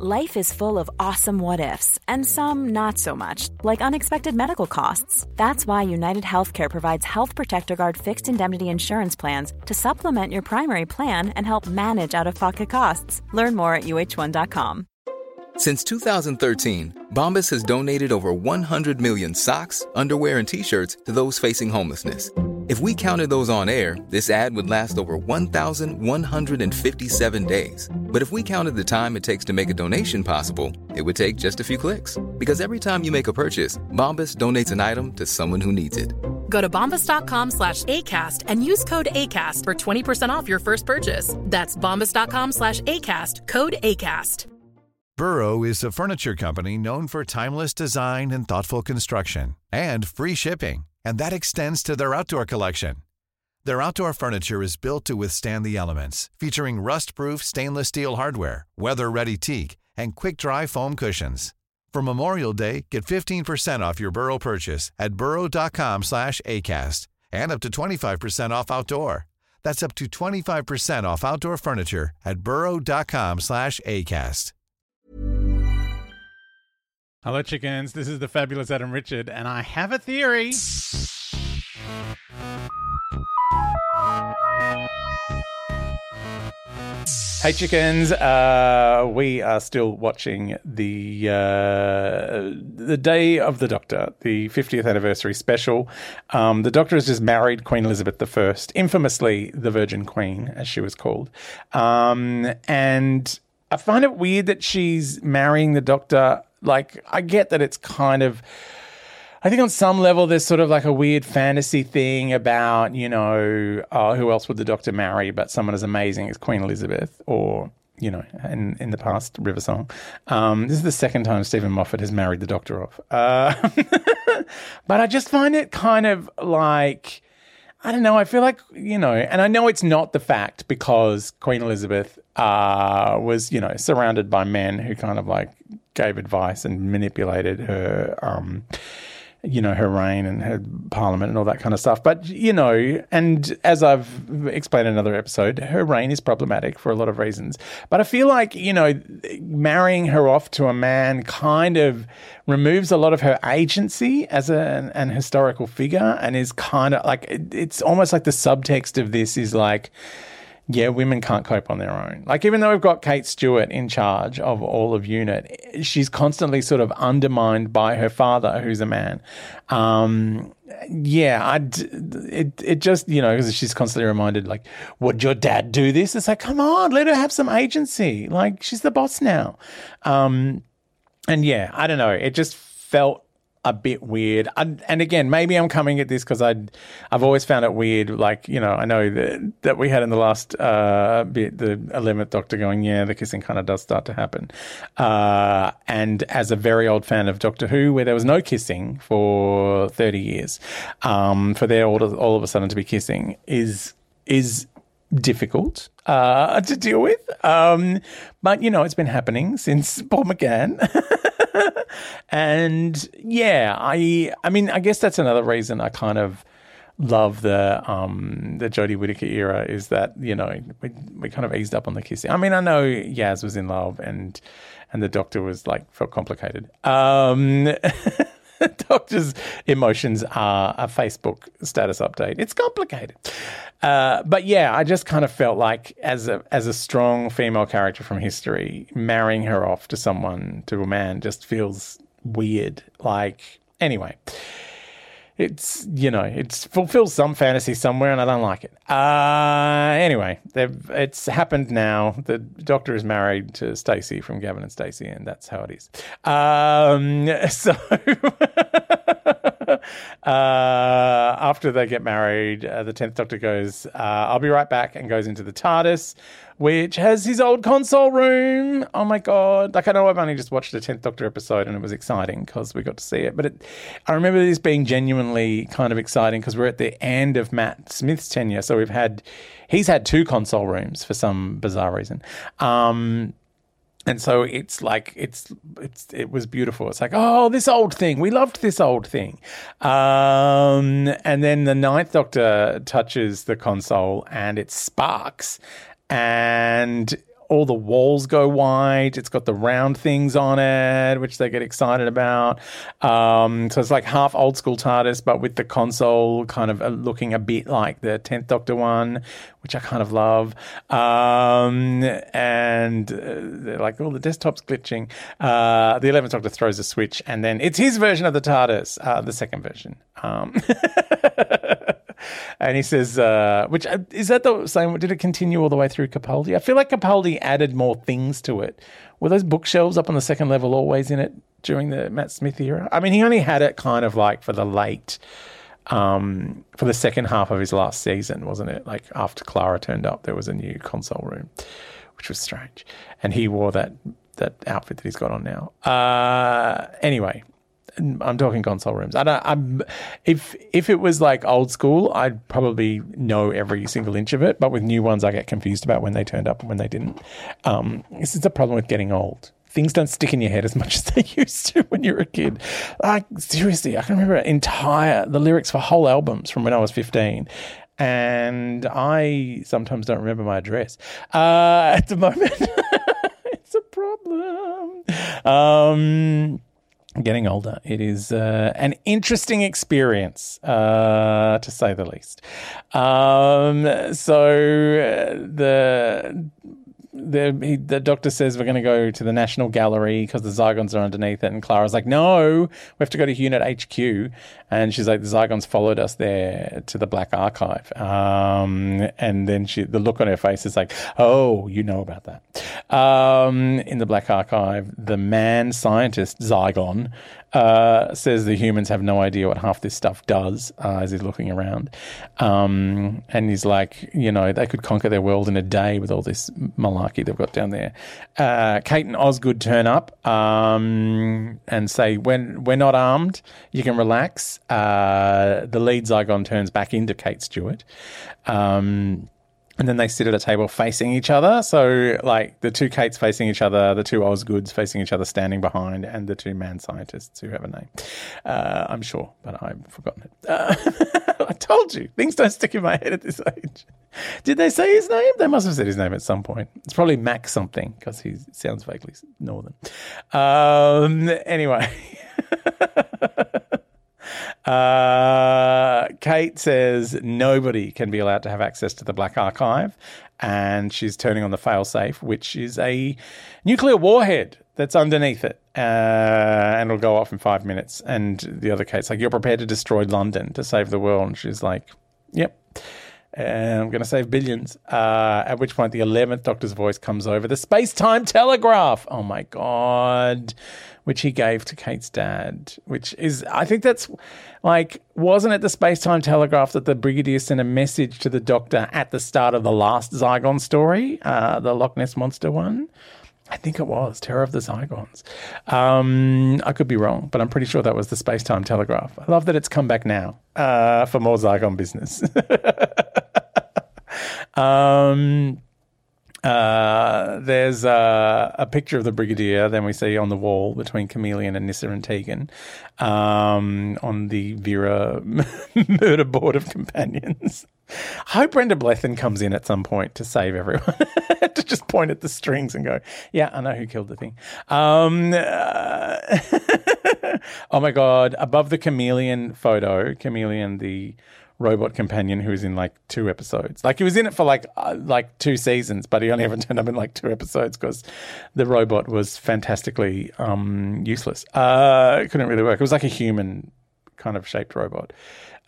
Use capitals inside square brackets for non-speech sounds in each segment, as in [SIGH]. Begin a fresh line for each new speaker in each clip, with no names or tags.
Life is full of awesome what ifs, and some not so much, like unexpected medical costs. That's why United Healthcare provides Health Protector Guard fixed indemnity insurance plans to supplement your primary plan and help manage out of pocket costs. Learn more at uh1.com.
Since 2013, Bombas has donated over 100 million socks, underwear, and t shirts to those facing homelessness if we counted those on air, this ad would last over 1,157 days. But if we counted the time it takes to make a donation possible, it would take just a few clicks. Because every time you make a purchase, Bombas donates an item to someone who needs it.
Go to bombas.com slash ACAST and use code ACAST for 20% off your first purchase. That's bombas.com slash ACAST, code ACAST.
Burrow is a furniture company known for timeless design and thoughtful construction and free shipping and that extends to their outdoor collection. Their outdoor furniture is built to withstand the elements, featuring rust-proof stainless steel hardware, weather-ready teak, and quick-dry foam cushions. For Memorial Day, get 15% off your Burrow purchase at burrow.com slash ACAST and up to 25% off outdoor. That's up to 25% off outdoor furniture at burrow.com slash ACAST.
Hello, chickens. This is the fabulous Adam Richard, and I have a theory. Hey, chickens! Uh, we are still watching the uh, the Day of the Doctor, the 50th anniversary special. Um, the Doctor has just married Queen Elizabeth I, infamously the Virgin Queen, as she was called, um, and I find it weird that she's marrying the Doctor. Like, I get that it's kind of I think on some level, there's sort of like a weird fantasy thing about, you know, oh, who else would the Doctor marry but someone as amazing as Queen Elizabeth or, you know, in, in the past, River Song. Um, this is the second time Steven Moffat has married the Doctor off. Uh, [LAUGHS] but I just find it kind of like, I don't know, I feel like, you know, and I know it's not the fact because Queen Elizabeth uh, was, you know, surrounded by men who kind of like gave advice and manipulated her. Um, you know, her reign and her parliament and all that kind of stuff. But, you know, and as I've explained in another episode, her reign is problematic for a lot of reasons. But I feel like, you know, marrying her off to a man kind of removes a lot of her agency as a, an, an historical figure and is kind of like, it's almost like the subtext of this is like, yeah, women can't cope on their own. Like, even though we've got Kate Stewart in charge of all of UNIT, she's constantly sort of undermined by her father, who's a man. Um, yeah, I'd, it, it just, you know, because she's constantly reminded, like, would your dad do this? It's like, come on, let her have some agency. Like, she's the boss now. Um, and yeah, I don't know. It just felt a bit weird. I, and again, maybe I'm coming at this because I I've always found it weird. Like you know, I know that that we had in the last uh, bit the eleventh Doctor going, yeah, the kissing kind of does start to happen. Uh, and as a very old fan of Doctor Who, where there was no kissing for thirty years, um, for there all, all of a sudden to be kissing is is difficult uh, to deal with. Um, but you know, it's been happening since [LAUGHS] Paul McGann. [LAUGHS] and yeah, I I mean, I guess that's another reason I kind of love the um the Jodie Whittaker era is that you know we we kind of eased up on the kissing. I mean, I know Yaz was in love and and the Doctor was like felt complicated. Um, [LAUGHS] [LAUGHS] Doctor's emotions are a Facebook status update. It's complicated. Uh, but yeah, I just kind of felt like as a as a strong female character from history, marrying her off to someone to a man just feels weird. Like anyway it's you know it's fulfills some fantasy somewhere, and I don't like it. Uh, anyway, it's happened now. The Doctor is married to Stacey from Gavin and Stacey, and that's how it is. Um, [LAUGHS] so. Uh, after they get married, uh, the 10th Doctor goes, uh, I'll be right back, and goes into the TARDIS, which has his old console room. Oh my God. Like, I know I've only just watched the 10th Doctor episode and it was exciting because we got to see it. But it, I remember this being genuinely kind of exciting because we're at the end of Matt Smith's tenure. So we've had, he's had two console rooms for some bizarre reason. Um, and so it's like it's it's it was beautiful. It's like oh, this old thing. We loved this old thing. Um, and then the Ninth Doctor touches the console and it sparks, and all the walls go white. It's got the round things on it, which they get excited about. Um, so it's like half old school TARDIS, but with the console kind of uh, looking a bit like the 10th Doctor one, which I kind of love. Um, and uh, like, all oh, the desktop's glitching. Uh, the 11th Doctor throws a switch, and then it's his version of the TARDIS, uh, the second version. Um, [LAUGHS] and he says, uh, which uh, is that the same? Did it continue all the way through Capaldi? I feel like Capaldi added more things to it. Were those bookshelves up on the second level always in it during the Matt Smith era? I mean, he only had it kind of like for the late, um, for the second half of his last season, wasn't it? Like after Clara turned up, there was a new console room, which was strange, and he wore that that outfit that he's got on now. Uh, anyway, I'm talking console rooms. I don't. I'm if if it was like old school, I'd probably know every single inch of it. But with new ones, I get confused about when they turned up and when they didn't. Um, this is a problem with getting old. Things don't stick in your head as much [LAUGHS] as they used to when you were a kid. Like seriously, I can remember entire the lyrics for whole albums from when I was 15, and I sometimes don't remember my address uh, at the moment. [LAUGHS] it's a problem. Um, getting older. It is uh, an interesting experience, uh, to say the least. Um, so uh, the the he, the doctor says we're going to go to the National Gallery because the Zygons are underneath it, and Clara's like, no, we have to go to UNIT HQ, and she's like, the Zygons followed us there to the Black Archive, um, and then she the look on her face is like, oh, you know about that. Um, in the Black Archive, the man scientist Zygon uh, says the humans have no idea what half this stuff does uh, as he's looking around. Um, and he's like, you know, they could conquer their world in a day with all this malarkey they've got down there. Uh, Kate and Osgood turn up um, and say, when we're not armed, you can relax. Uh, the lead Zygon turns back into Kate Stewart. Um, and then they sit at a table facing each other. So, like the two Kates facing each other, the two Osgoods facing each other, standing behind, and the two man scientists who have a name. Uh, I'm sure, but I've forgotten it. Uh, [LAUGHS] I told you, things don't stick in my head at this age. Did they say his name? They must have said his name at some point. It's probably Mac something because he sounds vaguely northern. Um, anyway. [LAUGHS] Uh, Kate says nobody can be allowed to have access to the Black Archive, and she's turning on the failsafe, which is a nuclear warhead that's underneath it, uh, and it'll go off in five minutes. And the other Kate's like, "You're prepared to destroy London to save the world," and she's like, "Yep." And I'm going to save billions. Uh, at which point, the 11th Doctor's voice comes over the space time telegraph. Oh my God which he gave to Kate's dad, which is, I think that's like, wasn't it the space time telegraph that the Brigadier sent a message to the doctor at the start of the last Zygon story, uh, the Loch Ness Monster one? I think it was Terror of the Zygons. Um, I could be wrong, but I'm pretty sure that was the space time telegraph. I love that it's come back now uh, for more Zygon business. [LAUGHS] um, uh, there's a picture of the Brigadier, then we see on the wall between Kamelion and Nyssa and Tegan um, on the Vera [LAUGHS] murder board of companions. I hope Brenda Blethyn comes in at some point to save everyone, [LAUGHS] to just point at the strings and go, yeah, I know who killed the thing. Um, uh, [LAUGHS] oh my God. Above the Kamelion photo, Kamelion, the robot companion who was in like two episodes. Like he was in it for like uh, like two seasons, but he only [LAUGHS] ever turned up in like two episodes because the robot was fantastically um, useless. Uh, it couldn't really work. It was like a human kind of shaped robot.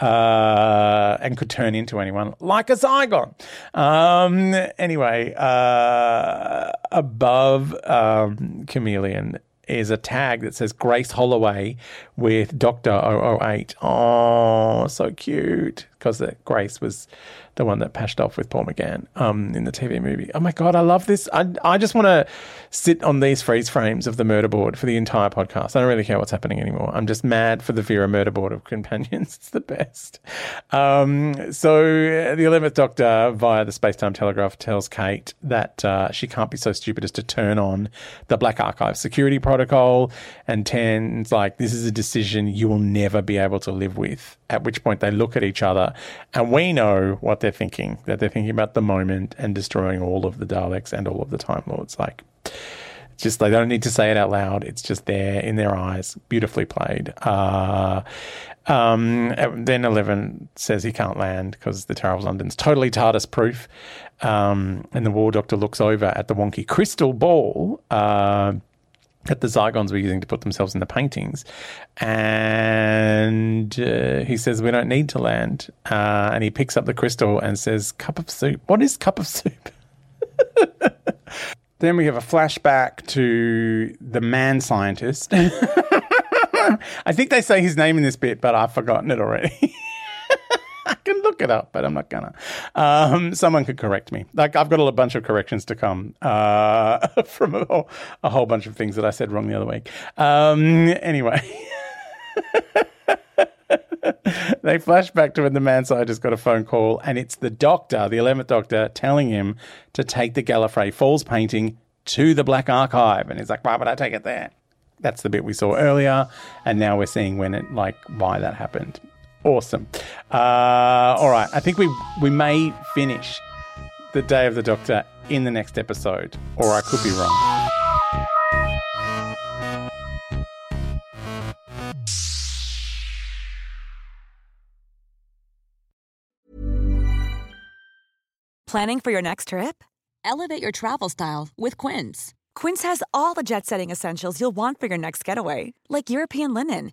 Uh, and could turn into anyone like a Zygon. Um, anyway, uh, above um, Kamelion is a tag that says Grace Holloway with Doctor 008. Oh, so cute. Because Grace was the one that patched off with Paul McGann um, in the TV movie. Oh my God, I love this. I, I just want to sit on these freeze frames of the murder board for the entire podcast. I don't really care what's happening anymore. I'm just mad for the Vera murder board of [LAUGHS] companions. It's the best. Um, so the 11th Doctor, via the space time telegraph, tells Kate that uh, she can't be so stupid as to turn on the Black Archive security protocol. And Ten's like, this is a decision you will never be able to live with At which point they look at each other, and we know what they're thinking that they're thinking about the moment and destroying all of the Daleks and all of the Time Lords. Like, just they don't need to say it out loud. It's just there in their eyes, beautifully played. Uh, um, then Eleven says he can't land because the Tower of London's totally TARDIS proof. Um, and the War Doctor looks over at the wonky crystal ball. Uh, that the Zygons were using to put themselves in the paintings. And uh, he says, We don't need to land. Uh, and he picks up the crystal and says, Cup of soup. What is cup of soup? [LAUGHS] then we have a flashback to the man scientist. [LAUGHS] I think they say his name in this bit, but I've forgotten it already. [LAUGHS] Look it up, but I'm not gonna. Um, someone could correct me. Like I've got a bunch of corrections to come uh, [LAUGHS] from a whole, a whole, bunch of things that I said wrong the other week. Um, anyway. [LAUGHS] they flash back to when the man just got a phone call, and it's the doctor, the 11th doctor, telling him to take the Gallifrey Falls painting to the Black Archive. And he's like, why would I take it there? That's the bit we saw earlier, and now we're seeing when it, like, why that happened. Awesome. Uh, all right, I think we we may finish the Day of the Doctor in the next episode, or I could be wrong.
Planning for your next trip?
Elevate your travel style with Quince.
Quince has all the jet setting essentials you'll want for your next getaway, like European linen